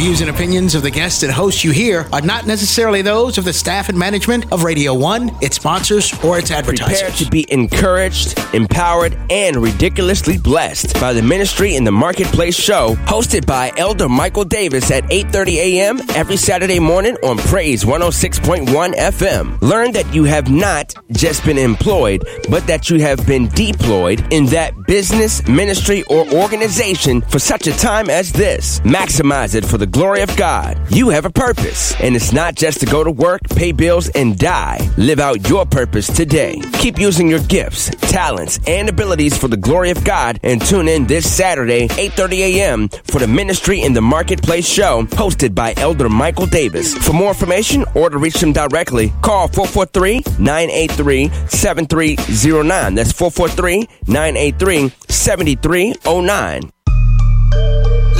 views and opinions of the guests and hosts you hear are not necessarily those of the staff and management of Radio 1, its sponsors, or its advertisers. Prepare to be encouraged, empowered, and ridiculously blessed by the Ministry in the Marketplace show hosted by Elder Michael Davis at 8:30 a.m. every Saturday morning on Praise 106.1 FM. Learn that you have not just been employed, but that you have been deployed in that business, ministry, or organization for such a time as this. Maximize it for the glory of God. You have a purpose, and it's not just to go to work, pay bills, and die. Live out your purpose today. Keep using your gifts, talents, and abilities for the glory of God, and tune in this Saturday, 8:30 a.m. for the Ministry in the Marketplace show, hosted by Elder Michael Davis. For more information or to reach him directly, call 443-983-7309. That's 443-983-7309.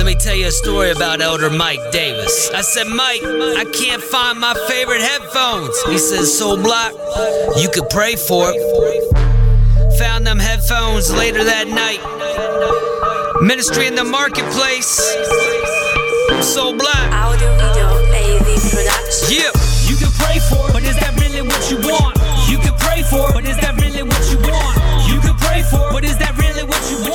Let me tell you a story about Elder Mike Davis. I said, Mike, I can't find my favorite headphones. He says, Soul Block, you could pray for it. Found them headphones later that night. Ministry in the marketplace. Soul Block. Audio video AV production. Yeah. You can pray for it, but is that really what you want? You can pray for it, but is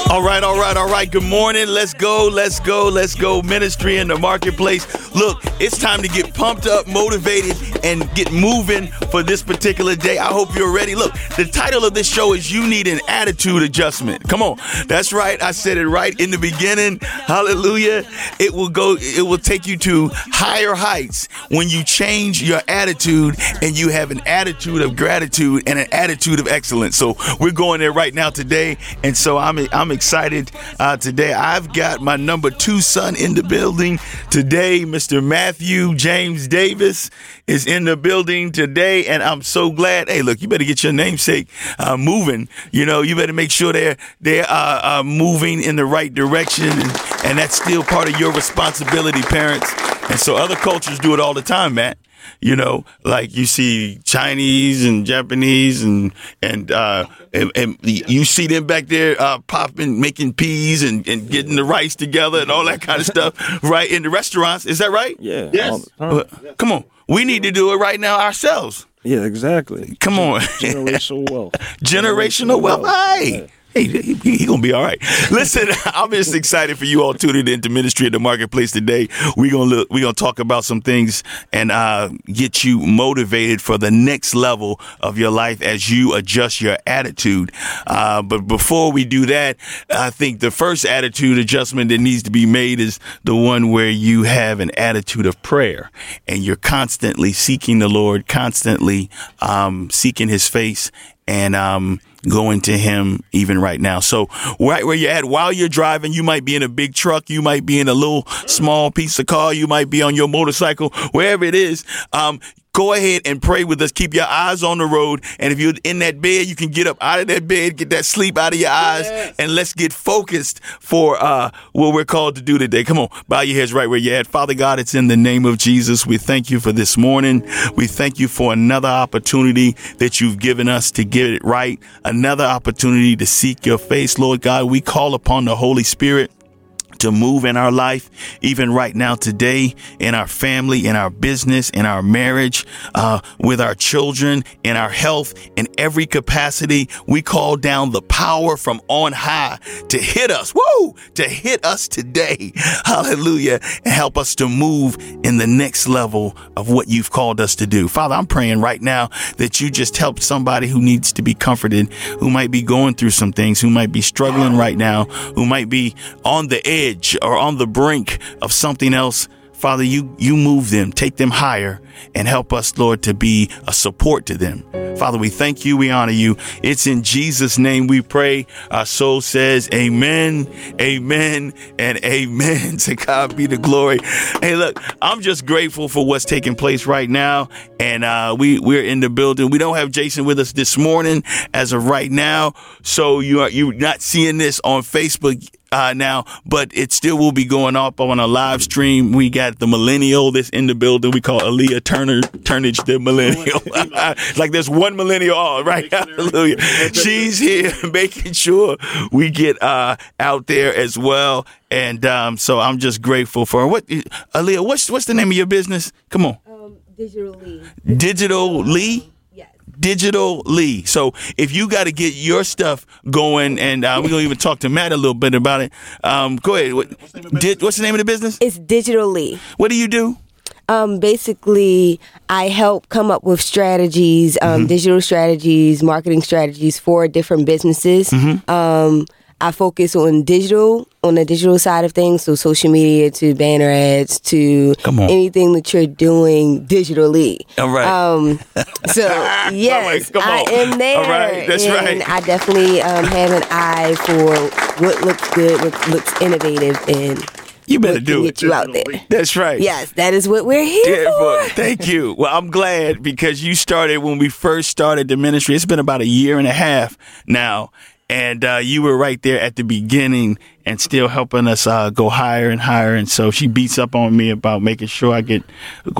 All right, all right, all right. Good morning. Let's go, let's go, let's go. Ministry in the marketplace. Look, it's time to get pumped up, motivated, and get moving for this particular day. I hope you're ready. Look, the title of this show is You Need an Attitude Adjustment. Come on. That's right. I said it right in the beginning. Hallelujah. It will go, it will take you to higher heights when you change your attitude and you have an attitude of gratitude and an attitude of excellence. So we're going there right now today. And so I'm, I'm excited uh, today. I've got my number two son in the building today. Mr. Matthew James Davis is in the building today. And I'm so glad. Hey, look, you better get your namesake uh, moving. You know, you better make sure they're, they're uh, uh, moving in the right direction. And, and that's still part of your responsibility, parents. And so other cultures do it all the time, Matt you know, like you see Chinese and Japanese and and uh, and, and you see them back there uh, popping, making peas and, and getting the rice together and all that kind of stuff, right in the restaurants. Is that right? Yeah. Yes. But, come on, we need to do it right now ourselves. Yeah, exactly. Come on, Generational wealth. generational wealth. Hey. Hey, he, he, gonna be all right. Listen, I'm just excited for you all tuning into Ministry of the Marketplace today. We're gonna look, we're gonna talk about some things and uh, get you motivated for the next level of your life as you adjust your attitude. Uh, but before we do that, I think the first attitude adjustment that needs to be made is the one where you have an attitude of prayer and you're constantly seeking the Lord, constantly um, seeking His face, and um, going to him even right now. So right where you're at while you're driving, you might be in a big truck, you might be in a little small piece of car, you might be on your motorcycle, wherever it is. Um, go ahead and pray with us. Keep your eyes on the road. And if you're in that bed, you can get up out of that bed, get that sleep out of your eyes, and let's get focused for uh, what we're called to do today. Come on, bow your heads right where you're at. Father God, it's in the name of Jesus. We thank you for this morning. We thank you for another opportunity that you've given us to get it right, another opportunity to seek your face, Lord God. We call upon the Holy Spirit to move in our life, even right now, today, in our family, in our business, in our marriage, uh, with our children, in our health, in every capacity. We call down the power from on high to hit us, woo, to hit us today. Hallelujah. And help us to move in the next level of what you've called us to do. Father, I'm praying right now that you just help somebody who needs to be comforted, who might be going through some things, who might be struggling right now, who might be on the edge or on the brink of something else. Father, you, you move them, take them higher and help us, Lord, to be a support to them. Father, we thank you. We honor you. It's in Jesus' name we pray. Our soul says amen, amen, and amen. To God be the glory. Hey, look, I'm just grateful for what's taking place right now. And uh, we, we're in the building. We don't have Jason with us this morning as of right now. So you are, you're not seeing this on Facebook uh, now, but it still will be going up on a live stream. We got the millennial that's in the building. We call Aaliyah Turner Turnage the millennial. like there's one millennial, all right? Hallelujah. She's here making sure we get uh, out there as well. And um, so I'm just grateful for her. What, Aaliyah? What's what's the name of your business? Come on, Um, digitally. Digital Lee. Digital Lee. So if you got to get your stuff going, and uh, we're gonna even talk to Matt a little bit about it. Um, go ahead. What, did, what's the name of the business? It's digitally. What do you do? Um, basically, I help come up with strategies, um, Mm-hmm. digital strategies, marketing strategies for different businesses. Mm-hmm. Um, I focus on digital, on the digital side of things, so social media to banner ads to anything that you're doing digitally. All right. Um, so yes, come I am there. All right, that's and right. I definitely um, have an eye for what looks good, what looks innovative, and You better do it. you out there. That's right. Yes, that is what we're here Yeah, for. thank you. Well, I'm glad because you started when we first started the ministry. It's been about a year and a half now. And uh, you were right there at the beginning and still helping us uh, go higher and higher. And so she beats up on me about making sure I get.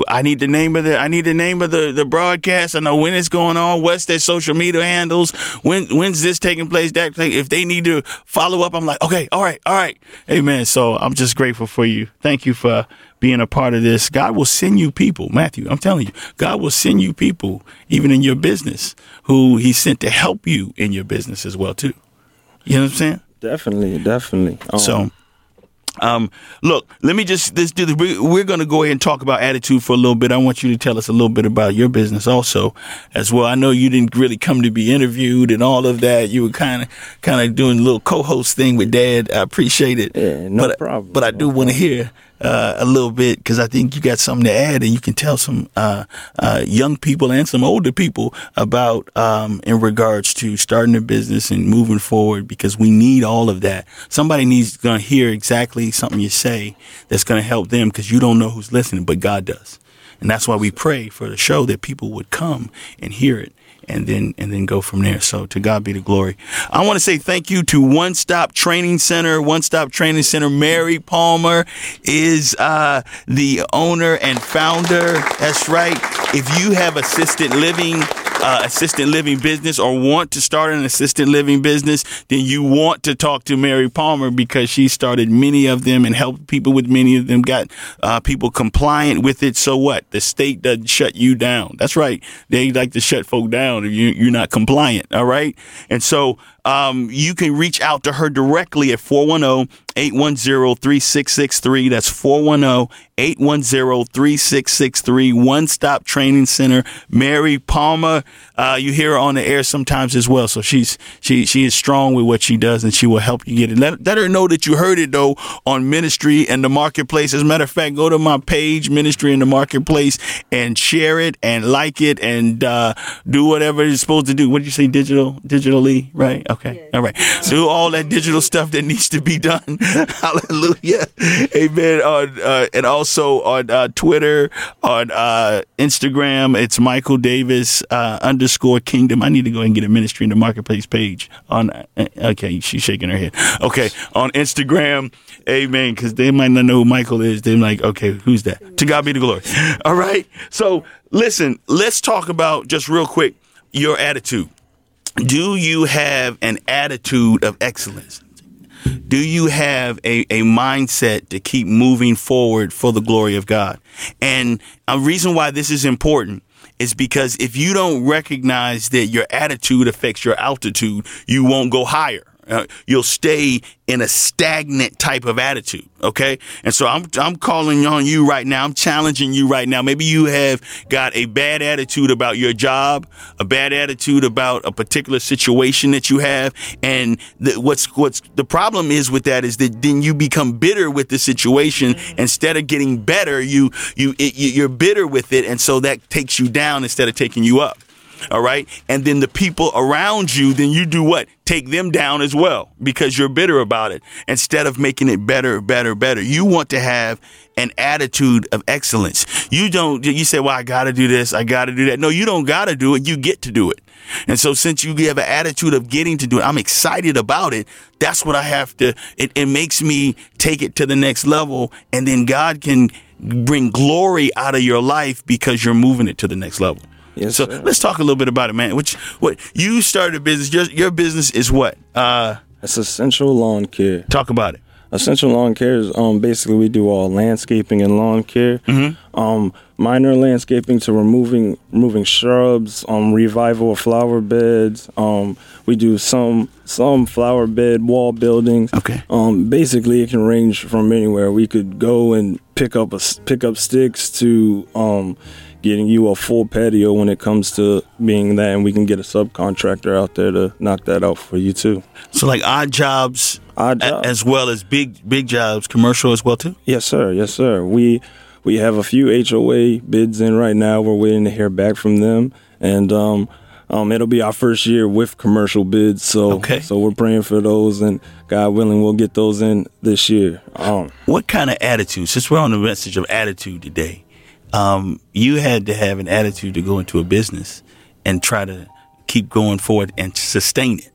I need the name of the. I need the name of the, the broadcast. I know when it's going on. What's their social media handles? When when's this taking place? That thing. If they need to follow up, I'm like, okay, all right, all right, amen. So I'm just grateful for you. Thank you for being a part of this. God will send you people, Matthew. I'm telling you, God will send you people, even in your business, who He sent to help you in your business as well too. You know what I'm saying? Definitely, definitely. Um, So, um, look, let me just this do the, we, we're going to go ahead and talk about attitude for a little bit. I want you to tell us a little bit about your business also, as well. I know you didn't really come to be interviewed and all of that. You were kind of kind of doing a little co-host thing with Dad. I appreciate it. Yeah, no but, problem. But I do want to hear uh, a little bit because I think you got something to add, and you can tell some uh, uh, young people and some older people about um, in regards to starting a business and moving forward because we need all of that. Somebody needs going to hear exactly something you say that's going to help them because you don't know who's listening, but God does, and that's why we pray for the show that people would come and hear it and then and then go from there. So to God be the glory. I want to say thank you to One Stop Training Center. One Stop Training Center. Mary Palmer is uh, the owner and founder. That's right. If you have assisted living. Uh, assisted living business or want to start an assistant living business, then you want to talk to Mary Palmer because she started many of them and helped people with many of them, got uh, people compliant with it. So what? The state doesn't shut you down. That's right. They like to shut folk down if you, you're not compliant. All right. And so um, you can reach out to her directly at 410 810 3663. That's 410 810 3663. One Stop Training Center. Mary Palmer, uh, you hear her on the air sometimes as well. So she's she she is strong with what she does and she will help you get it. Let, let her know that you heard it though on Ministry and the Marketplace. As a matter of fact, go to my page, Ministry in the Marketplace, and share it and like it and uh, do whatever it's supposed to do. What did you say? Digital, digitally, right? Okay, all right. Do all that digital stuff that needs to be done. Hallelujah, amen. On uh, and also on uh, Twitter, on uh, Instagram, it's Michael Davis uh, underscore Kingdom. I need to go and get a Ministry in the Marketplace page on. Uh, okay, she's shaking her head. Okay, on Instagram, amen. Because they might not know who Michael is. They're like, okay, who's that? To God be the glory. All right. So listen, let's talk about just real quick your attitude. Do you have an attitude of excellence? Do you have a, a mindset to keep moving forward for the glory of God? And a reason why this is important is because if you don't recognize that your attitude affects your altitude, you won't go higher. Uh, you'll stay in a stagnant type of attitude. Okay. And so I'm, I'm calling on you right now. I'm challenging you right now. Maybe you have got a bad attitude about your job, a bad attitude about a particular situation that you have. And the, what's, what's the problem is with that is that then you become bitter with the situation instead of getting better. You, you, it, you- you're bitter with it. And so that takes you down instead of taking you up. All right. And then the people around you, then you do what? Take them down as well because you're bitter about it. Instead of making it better, better, better, you want to have an attitude of excellence. You don't, you say, well, I got to do this. I got to do that. No, you don't got to do it. You get to do it. And so since you have an attitude of getting to do it, I'm excited about it. That's what I have to, it, it makes me take it to the next level. And then God can bring glory out of your life because you're moving it to the next level. Yes, so sir. let's talk a little bit about it, man. Which what you started a business. Your, your business is what? Uh, It's essential lawn care. talk about it. Essential lawn care is um basically we do all landscaping and lawn care. Um, minor landscaping to removing removing shrubs, um, revival of flower beds. Um, we do some some flower bed wall buildings. Okay. Um, basically it can range from anywhere. We could go and pick up a, pick up sticks to um getting you a full patio when it comes to being that and we can get a subcontractor out there to knock that out for you too. So like odd jobs, Odd jobs. as well as big big jobs, commercial as well too. Yes, sir. Yes, sir. We we have a few HOA bids in right now. We're waiting to hear back from them, and um, um, it'll be our first year with commercial bids. So Okay. so we're praying for those, and God willing, we'll get those in this year. Um, What kind of attitude? Since we're on the message of attitude today, um, you had to have an attitude to go into a business and try to keep going forward and sustain it.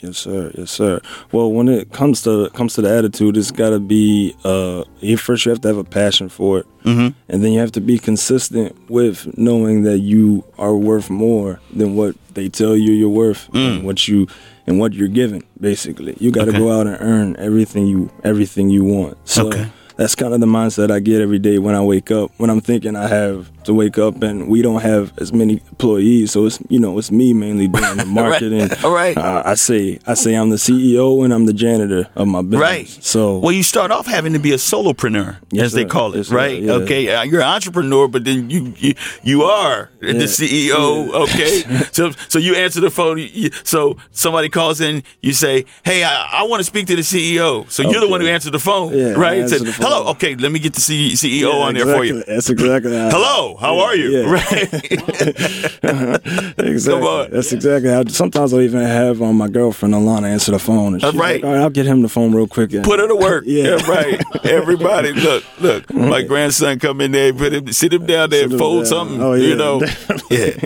Yes, sir. Yes, sir. Well, when it comes to comes to the attitude, it's got to be uh, you- first you have to have a passion for it, mm-hmm. and then you have to be consistent with knowing that you are worth more than what they tell you you're worth, and what you and what you're given. Basically, you got to Okay. go out and earn everything you everything you want. So Okay. That's kind of the mindset I get every day when I wake up. When I'm thinking I have to wake up and we don't have as many employees, so it's you know it's me mainly doing the marketing. All right. Uh, I say I say I'm the CEO and I'm the janitor of my business. Right. So well, you start off having to be a solopreneur, Yes, as they call it, Yes, right? Yeah. Okay, uh, you're an entrepreneur, but then you you, you are the CEO. Okay, so so you answer the phone. You, so somebody calls in, you say, "Hey, I, I want to speak to the CEO." So you're the one who answered the phone, Yeah, right? Said, the phone. "Hello, okay, let me get the C- CEO Yeah, on there for you." That's exactly how. Hello, how are you? Yeah. Right. exactly. Come on. That's exactly how. Sometimes I'll even have um, my girlfriend Alana answer the phone. And That's she's right. Like, All right, I'll get him the phone real quick. Put her to work. Yeah. Yeah, right. Everybody, look, look. My grandson come in there, put him, sit him down there, Sit fold something. Oh, yeah. You know. yeah.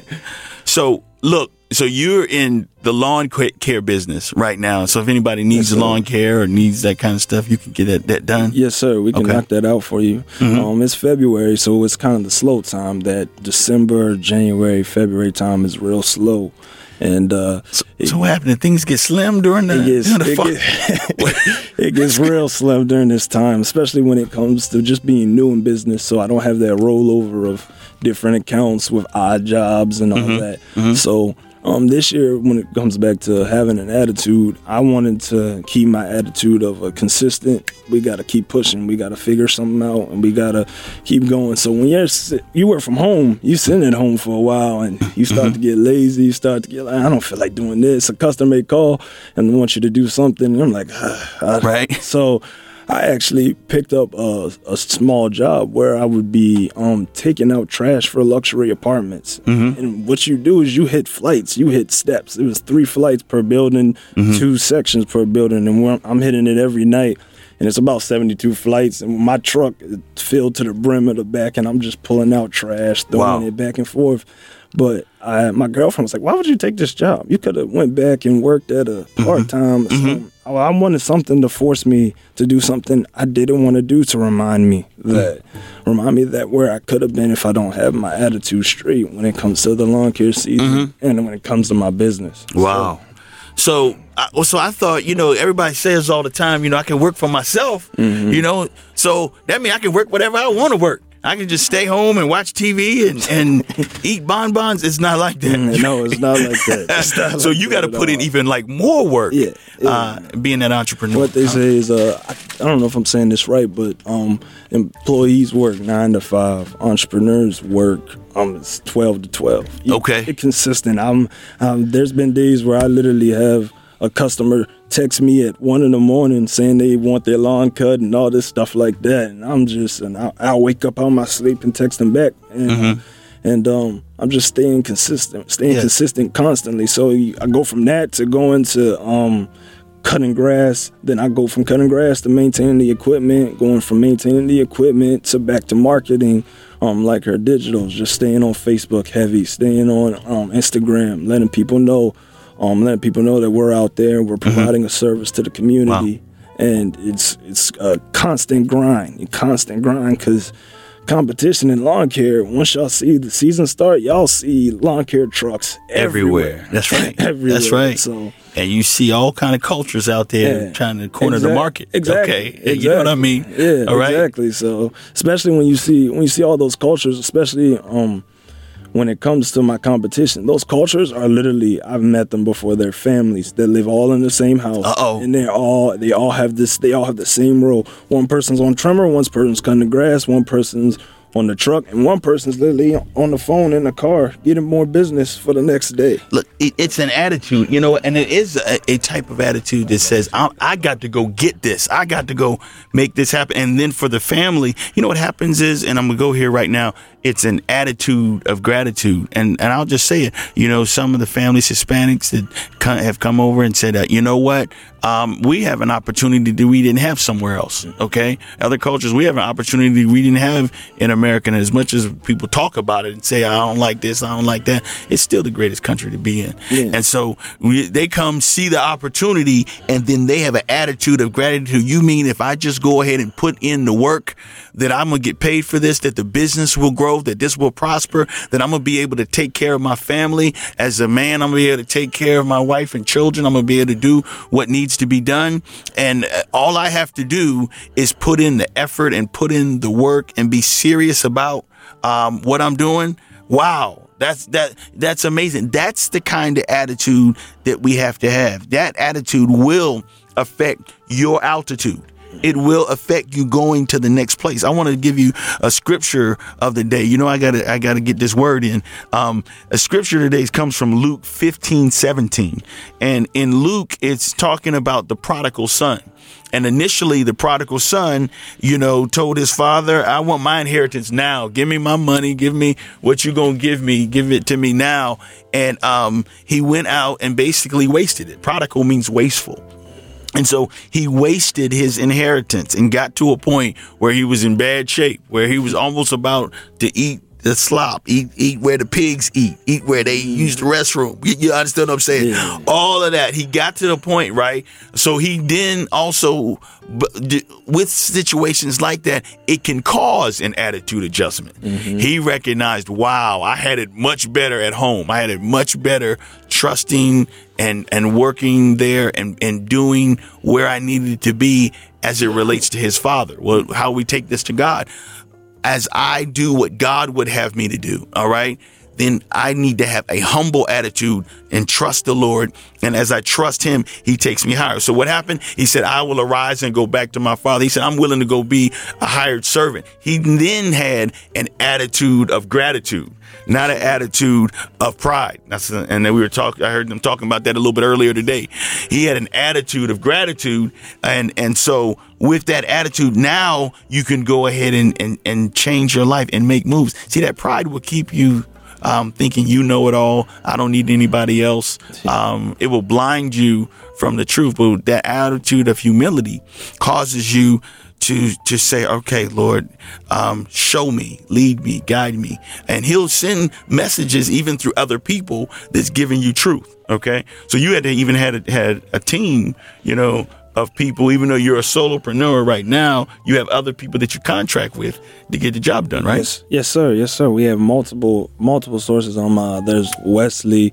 So look, so you're in the lawn care business right now. So if anybody needs Yes, lawn care or needs that kind of stuff, you can get that, that done. Yes, sir. We can Okay. knock that out for you. Um, it's February, so it's kind of the slow time. That December, January, February time is real slow, and uh, it, So what happened? Things get slim during the, it gets during the it, it gets real slim during this time, especially when it comes to just being new in business. So I don't have that rollover of different accounts with odd jobs and all Mm-hmm. that. So. Um, this year, when it comes back to having an attitude, I wanted to keep my attitude of a consistent. We got to keep pushing. We got to figure something out, and we got to keep going. So when you're you work from home, you sitting at home for a while, and you start to get lazy. You start to get like, I don't feel like doing this. A customer may call and want you to do something, and I'm like, ah, Right. So I actually picked up a, a small job where I would be um, taking out trash for luxury apartments. And what you do is you hit flights, you hit steps. It was three flights per building, two sections per building, and we're, I'm hitting it every night. And it's about 72 flights, and my truck is filled to the brim of the back, and I'm just pulling out trash, throwing Wow. it back and forth. But I, my girlfriend was like, "Why would you take this job? You could have went back and worked at a mm-hmm. part time." or mm-hmm. something." I wanted something to force me to do something I didn't want to do to remind me mm-hmm. that, remind me that where I could have been if I don't have my attitude straight when it comes to the lawn care season and when it comes to my business. Wow. So, I, so I thought, you know, everybody says all the time, you know, I can work for myself, Mm-hmm. you know, so that means I can work whatever I want to work. I can just stay home and watch TV and, and eat bonbons. It's not like that. Mm, no, it's not like that. Not so like you got to put in even like more work. Yeah, yeah. Uh, being an entrepreneur. What they say is, uh, I, I don't know if I'm saying this right, but um, employees work nine to five. Entrepreneurs work um, it's twelve to twelve. You- Okay. it consistent. I'm. Um, there's been days where I literally have a customer text me at one in the morning saying they want their lawn cut and all this stuff like that, and I'm just and I, I'll wake up out of my sleep and text them back and. Mm-hmm. and um, I'm just staying consistent, staying Yeah. consistent constantly. So I go from that to going to um, cutting grass. Then I go from cutting grass to maintaining the equipment. Going from maintaining the equipment to back to marketing. Um, like her digitals, just staying on Facebook heavy, staying on um, Instagram, letting people know, um, letting people know that we're out there. We're providing a service to the community, and it's it's a constant grind, a constant grind because competition in lawn care. Once y'all see the season start, y'all see lawn care trucks everywhere. everywhere. That's right. everywhere. That's right. So and you see all kind of cultures out there Yeah. trying to corner the market. Exactly. Okay. You know what I mean? Yeah. All right. Exactly. So especially when you see when you see all those cultures, especially um when it comes to my competition, those cultures are literally I've met them before. They're families that live all in the same house. Uh-oh. And they're all they all have this they all have the same role. One person's on trimmer, one person's cutting the grass, one person's on the truck, and one person's literally on the phone in the car getting more business for the next day. Look, it, it's an attitude, you know, and it is a, a type of attitude that says, I, I got to go get this. I got to go make this happen. And then for the family, you know what happens is, and I'm going to go here right now, it's an attitude of gratitude. And, and I'll just say it, you know, some of the families, Hispanics that have come over and said, uh, you know what, um, we have an opportunity that we didn't have somewhere else. Okay. Other cultures, we have an opportunity we didn't have in America. And as much as people talk about it and say, I don't like this, I don't like that, it's still the greatest country to be in. Yeah. And so we, they come see the opportunity and then they have an attitude of gratitude. You mean if I just go ahead and put in the work that I'm going to get paid for this, that the business will grow, that this will prosper, that I'm going to be able to take care of my family as a man. I'm going to be able to take care of my wife and children. I'm going to be able to do what needs to be done. And uh, all I have to do is put in the effort and put in the work and be serious about um, what I'm doing. Wow. That's that that's amazing. That's the kind of attitude that we have to have. That attitude will affect your altitude. It will affect you going to the next place. I want to give you a scripture of the day. You know, I gotta I gotta get this word in. Um, a scripture today comes from Luke 15, 17. And in Luke, it's talking about the prodigal son. And initially, the prodigal son, you know, told his father, I want my inheritance now. Give me my money. Give me what you're going to give me. Give it to me now. And um, he went out and basically wasted it. Prodigal means wasteful. And so he wasted his inheritance and got to a point where he was in bad shape, where he was almost about to eat the slop, eat eat where the pigs eat, eat where they mm. use the restroom. You, you understand what I'm saying? All of that. He got to the point, right? So he then also, with situations like that, it can cause an attitude adjustment. Mm-hmm. He recognized, wow, I had it much better at home. I had it much better trusting and and working there and and doing where I needed to be as it relates to his father. Well, how we take this to God as I do what God would have me to do, all right, then I need to have a humble attitude and trust the Lord. And as I trust Him, He takes me higher. So what happened? He said, I will arise and go back to my father. He said, I'm willing to go be a hired servant. He then had an attitude of gratitude. Not an attitude of pride. That's and then we were talking. I heard them talking about that a little bit earlier today. He had an attitude of gratitude, and and so with that attitude, now you can go ahead and and, and change your life and make moves. See, that pride will keep you um, thinking you know it all. I don't need anybody else. Um, it will blind you from the truth. But that attitude of humility causes you to to say, okay, Lord, um, show me, lead me, guide me, and He'll send messages even through other people that's giving you truth. Okay, so you had to even had a, had a team, you know. Of people, even though you're a solopreneur right now, you have other people that you contract with to get the job done, right? Yes, yes, sir. Yes, sir. We have multiple multiple sources. Um, uh, there's Wesley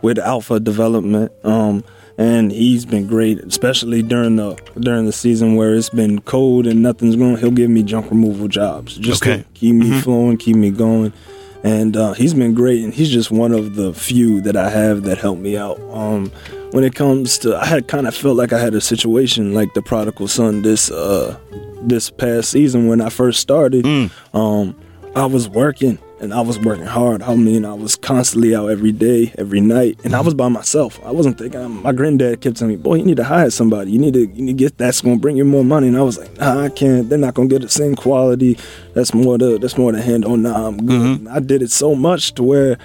with Alpha Development. Um, and he's been great, especially during the during the season where it's been cold and nothing's going. He'll give me junk removal jobs just Okay. to keep me flowing, keep me going. And uh, he's been great, and he's just one of the few that I have that help me out. Um, when it comes to, I had kind of felt like I had a situation like the prodigal son this uh, this past season when I first started. Um, I was working and I was working hard. I mean, I was constantly out every day, every night, and I was by myself. I wasn't thinking. My granddad kept telling me, "Boy, you need to hire somebody. You need to, you need to get that's gonna bring you more money." And I was like, "Nah, I can't. They're not gonna get the same quality. That's more the that's more the hand on. Nah, I'm good." And I did it so much to where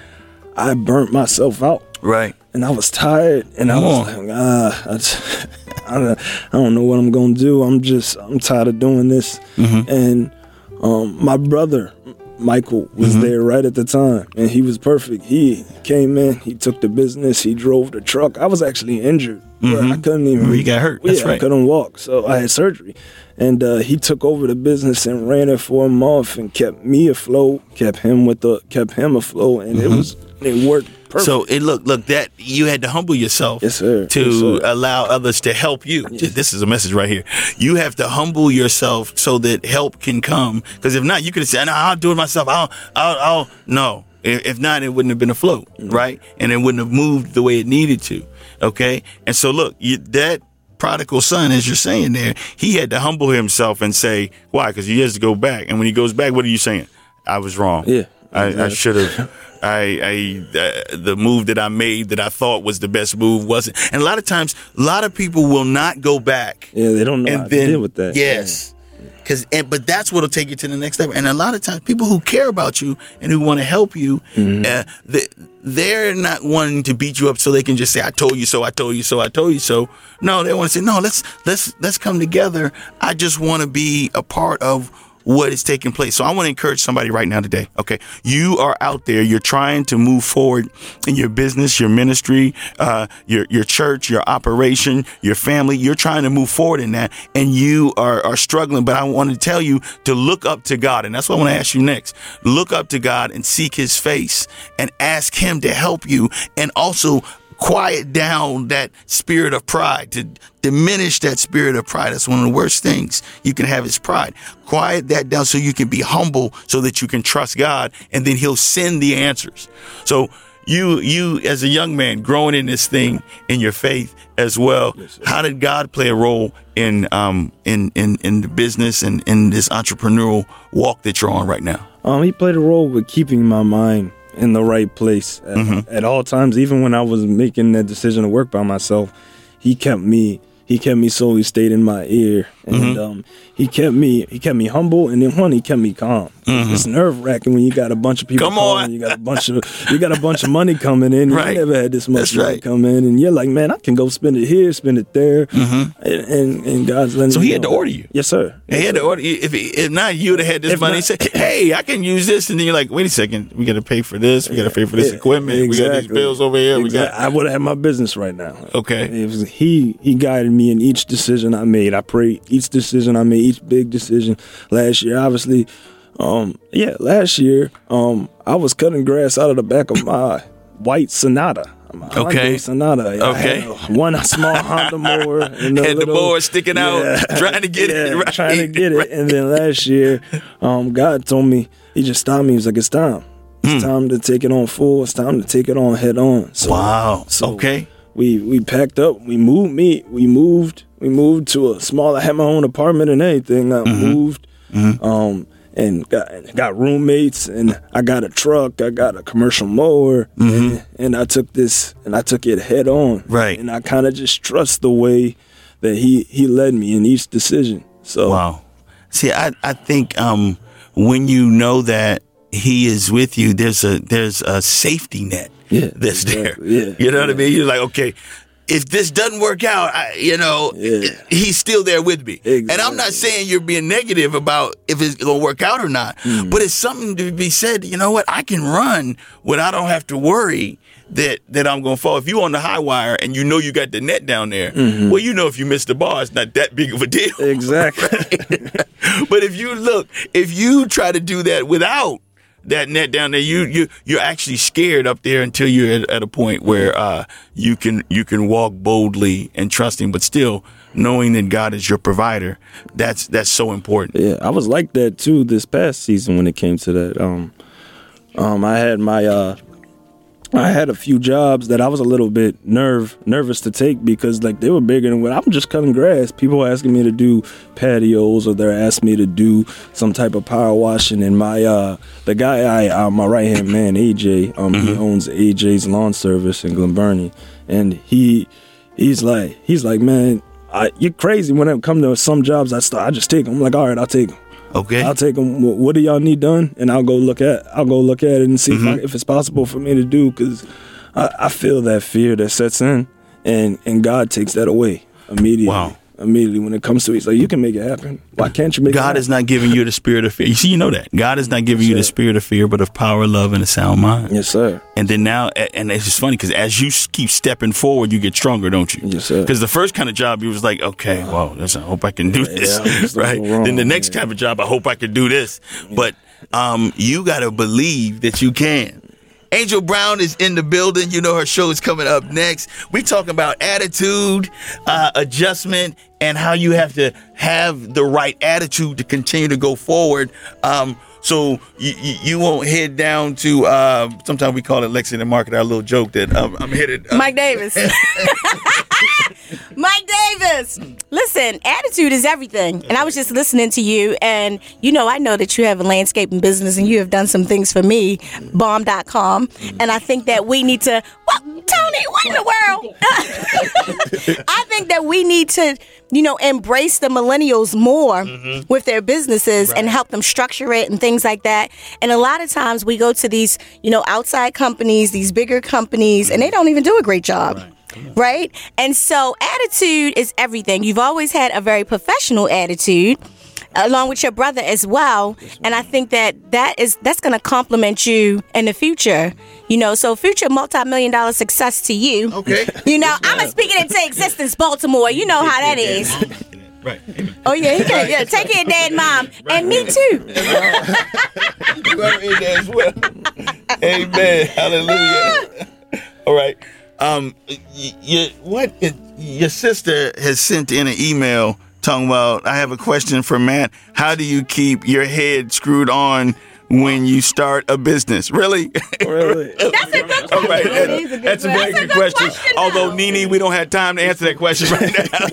I burnt myself out Right. and I was tired, and I was on. like, ah, I, just- I, don't, I don't know what I'm gonna do. I'm just, I'm tired of doing this. Mm-hmm. And um, my brother Michael was Mm-hmm. there right at the time, and he was perfect. He came in, he took the business, he drove the truck. I was actually injured. where I couldn't even. You got hurt. That's yeah, I couldn't walk, so I had surgery. And uh, he took over the business and ran it for a month and kept me afloat, kept him with the, kept him afloat, and it was it worked perfect. So it look look that you had to humble yourself Yes, to Yes, allow others to help you. This is a message right here. You have to humble yourself so that help can come. Because if not, you could have said, "No, I'll do it myself. I'll I'll, I'll no." If if not, it wouldn't have been afloat, Mm-hmm. right? And it wouldn't have moved the way it needed to. Okay, and so look, you, that prodigal son, as you're saying there, he had to humble himself and say, "Why?" Because he has to go back, and when he goes back, what are you saying? I was wrong. Yeah, I, I should have. I, I uh, the move that I made that I thought was the best move wasn't. And a lot of times, a lot of people will not go back. Yeah, they don't know how and to then deal with that. Yes, because and, but that's what'll take you to the next step. And a lot of times, people who care about you and who want to help you, Mm-hmm. uh, they, they're not wanting to beat you up so they can just say, "I told you so. I told you so. I told you so." No, they want to say, "No, let's let's let's come together. I just want to be a part of." What is taking place. So I want to encourage somebody right now today. Okay. You are out there. You're trying to move forward in your business, your ministry, uh, your, your church, your operation, your family. You're trying to move forward in that and you are, are struggling. But I want to tell you to look up to God. And that's what I want to ask you next. Look up to God and seek his face and ask him to help you and also quiet down that spirit of pride, to diminish that spirit of pride. That's one of the worst things you can have is pride. Quiet that down so you can be humble so that you can trust God and then he'll send the answers. So you you as a young man growing in this thing in your faith as well, how did God play a role in um in in in the business and in this entrepreneurial walk that you're on right now? Um, he played a role with keeping my mind in the right place at, Mm-hmm. at all times. Even when I was making that decision to work by myself, he kept me. He kept me so he stayed in my ear, and Mm-hmm. um, he kept me. He kept me humble, and then one, he kept me calm. It's nerve wracking when you got a bunch of people. Mm-hmm. Come on. calling, you got a bunch of you got a bunch of money coming in. Right. You never had this much That's money right. come in, and you're like, man, I can go spend it here, spend it there, and, and and God's letting. Mm-hmm. So he had to order you? Yes, sir. He had to order. If, if not, you would have had this If money. not- say, "Hey, I can use this," and then you're like, "Wait a second, we got to pay for this. We got to pay for this Yeah, equipment. We got these bills over here. We got." I would have had my business right now. Okay. It was, he he guided me in each decision I made. I pray each decision I made, each big decision. Last year, obviously, um, yeah, last year, um, I was cutting grass out of the back of my white Sonata. My Hyundai Okay. Sonata. I Okay. one small Honda mower and a Had the little- mower sticking out, trying to get it right. Trying to get it. And then last year, um, God told me, He just stopped me. He was like, It's time. It's time to take it on full. It's time to take it on head on. So, Wow. So okay. we we packed up. We moved me. We moved. We moved to a small. I had my own apartment and everything. I Mm-hmm. moved, um, and got got roommates, and I got a truck. I got a commercial mower, and, and I took this and I took it head on. Mm-hmm. Right. And I kind of just trust the way that he he led me in each decision. So Wow. See, I I think um when you know that he is with you, there's a there's a safety net Yeah, that's there. Yeah, You know what I mean? You're like, okay, if this doesn't work out, I, you know, Yeah. he's still there with me. And I'm not saying you're being negative about if it's gonna work out or not, Mm. but it's something to be said. You know what? I can run when I don't have to worry that that I'm gonna fall. If you're on the high wire and you know you got the net down there, Mm-hmm. well, you know if you miss the bar, it's not that big of a deal. exactly. but if you look, if you try to do that without that net down there, you you you're actually scared up there until you're at, at a point where uh, you can you can walk boldly and trusting, but still knowing that God is your provider. That's that's so important. Yeah, I was like that too this past season when it came to that. Um, um, I had my uh, I had a few jobs that I was a little bit nerve nervous to take because like they were bigger than what I'm just cutting grass. People were asking me to do patios or they're asking me to do some type of power washing. And my uh the guy I uh, my right hand man AJ um he owns AJ's Lawn Service in Glen Burnie, and he he's like he's like man. I, you're crazy when it come to some jobs. I start, I just take them. I'm like, all right, I'll take them. Okay. I'll take them. What do y'all need done? And I'll go look at. I'll go look at it and see Mm-hmm. if, I, if it's possible for me to do. Because I, I feel that fear that sets in, and and God takes that away immediately. Wow. Immediately when it comes to it, he's like, you can make it happen. Why can't you make it God is not giving you the spirit of fear. You see, you know that. God is not giving you the sir. spirit of fear, but of power, love, and a sound mind. Yes, sir. And then now, and it's just funny because as you keep stepping forward, you get stronger, don't you? Yes, sir. Because the first kind of job, you was like, okay, well, that's, I hope I can do this, yeah, right? wrong, then the next yeah. type of job, I hope I can do this. But um, you got to believe that you can. Angel Brown is in the building. You know her show is coming up next. We talking about attitude, uh, adjustment, and how you have to have the right attitude to continue to go forward. Um, so you, you, won't head down to. Uh, sometimes we call it Lexington Market. Our little joke that um, I'm headed. Uh, Mike Davis. Mike Davis. Listen, attitude is everything. And I was just listening to you, and you know, I know that you have a landscaping business and you have done some things for me, bomb.com. And I think that we need to, well, Tony, what in the world? I think that we need to, you know, embrace the millennials more mm-hmm. with their businesses and help them structure it and things like that. And a lot of times we go to these, you know, outside companies, these bigger companies, and they don't even do a great job. Right. And so attitude is everything. You've always had a very professional attitude along with your brother as well and i think that that is that's going to complement you in the future you know so future multi-million dollar success to you Okay. you know i'm a speaking into existence baltimore you know how that is Right. oh yeah he can yeah take care of dad and mom and me too You are in there as well. Amen. Hallelujah. Ah. All right. Um, y- y- what your sister has sent in an email talking about. I have a question for Matt. How do you keep your head screwed on when you start a business? Really? Really? that's a good question. that- that's a very That's a good good question. question, Although though. Nene, we don't have time to answer that question right now.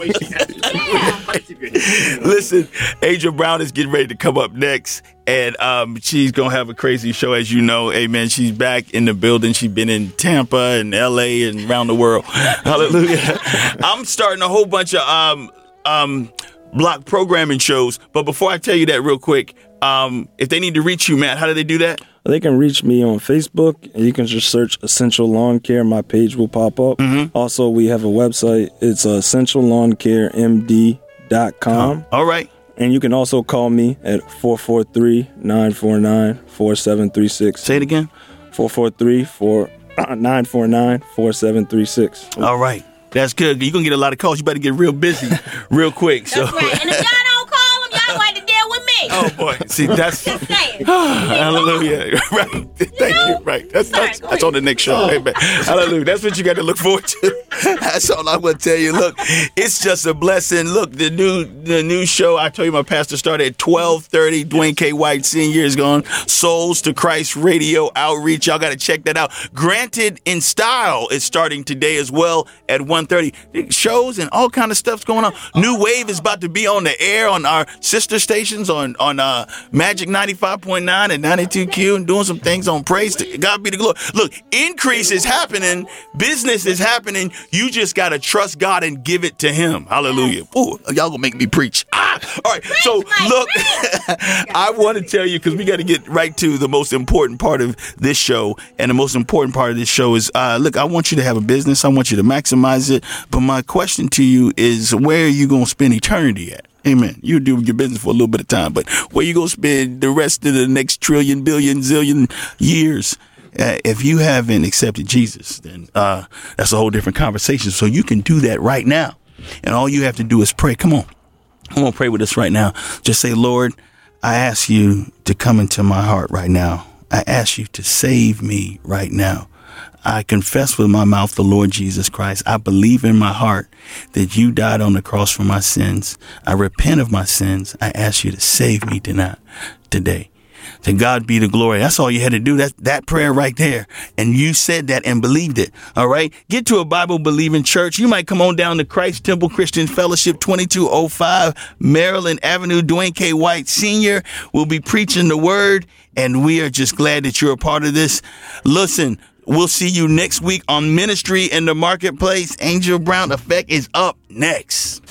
Listen, Angel Brown is getting ready to come up next, and um, she's gonna have a crazy show, as you know. Amen. She's back in the building. She's been in Tampa and L.A. and around the world. Hallelujah. I'm starting a whole bunch of um um block programming shows, but before I tell you that, real quick, um, if they need to reach you, Matt, how do they do that? They can reach me on Facebook, and you can just search Essential Lawn Care. My page will pop up. Mm-hmm. Also, we have a website. It's uh, essentiallawncaremd.com. All right. And you can also call me at 443-949-4736. Say it again. 443-949-4736. All right. That's good. You're gonna get a lot of calls. You better get real busy real quick. So That's right. And if y'all don't call them, y'all going to Oh boy. See that's Just saying. Hallelujah. Right. Thank you. Right. That's that's, that's on the next show. Amen. Hallelujah. That's what you got to look forward to. That's all I'm gonna tell you. Look, it's just a blessing. Look, the new the new show, I told you my pastor started at 1230. Dwayne K. White Sr. is gone. Souls to Christ Radio Outreach. Y'all gotta check that out. Granted in Style is starting today as well at 1:30. Shows and all kind of stuff's going on. New Wave is about to be on the air on our sister stations on on uh, Magic 95.9 and 92Q and doing some things on Praise. To God be the glory. Look, increase is happening. Business is happening. You just gotta trust God and give it to Him. Hallelujah. Ooh, y'all gonna make me preach. Ah, all right. So look, I want to tell you because we got to get right to the most important part of this show, and the most important part of this show is, uh, look, I want you to have a business. I want you to maximize it. But my question to you is, where are you gonna spend eternity at? Amen. You do your business for a little bit of time, but where you gonna spend the rest of the next trillion, billion, zillion years? Uh, if you haven't accepted Jesus, then uh, that's a whole different conversation. So you can do that right now, and all you have to do is pray. Come on, I'm gonna pray with us right now. Just say, Lord, I ask you to come into my heart right now. I ask you to save me right now. I confess with my mouth the Lord Jesus Christ. I believe in my heart that you died on the cross for my sins. I repent of my sins. I ask you to save me tonight, today. To God be the glory. That's all you had to do. That that prayer right there. And you said that and believed it. All right. Get to a Bible believing church. You might come on down to Christ Temple Christian Fellowship, 2205 Maryland Avenue. Dwayne K. White Sr. will be preaching the word. And we are just glad that you're a part of this. Listen, we'll see you next week on Ministry in the Marketplace. Angel Brown Effect is up next.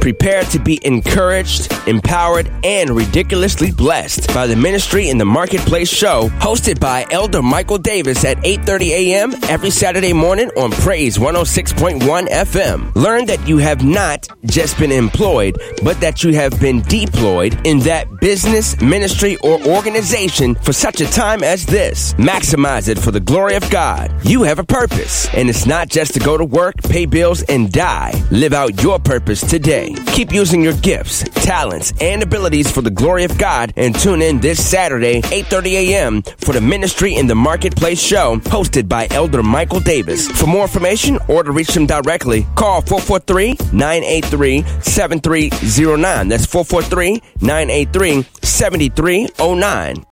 Prepare to be encouraged, empowered, and ridiculously blessed by the Ministry in the Marketplace show hosted by Elder Michael Davis at 8:30 a.m. every Saturday morning on Praise 106.1 FM. Learn that you have not just been employed, but that you have been deployed in that business, ministry, or organization for such a time as this. Maximize it for the glory of God. You have a purpose, and it's not just to go to work, pay bills, and die. Live out your purpose today. Keep using your gifts, talents, and abilities for the glory of God and tune in this Saturday, 8:30 a.m. for the Ministry in the Marketplace show hosted by Elder Michael Davis. For more information or to reach him directly, call 443-983-7309. That's 443-983-7309.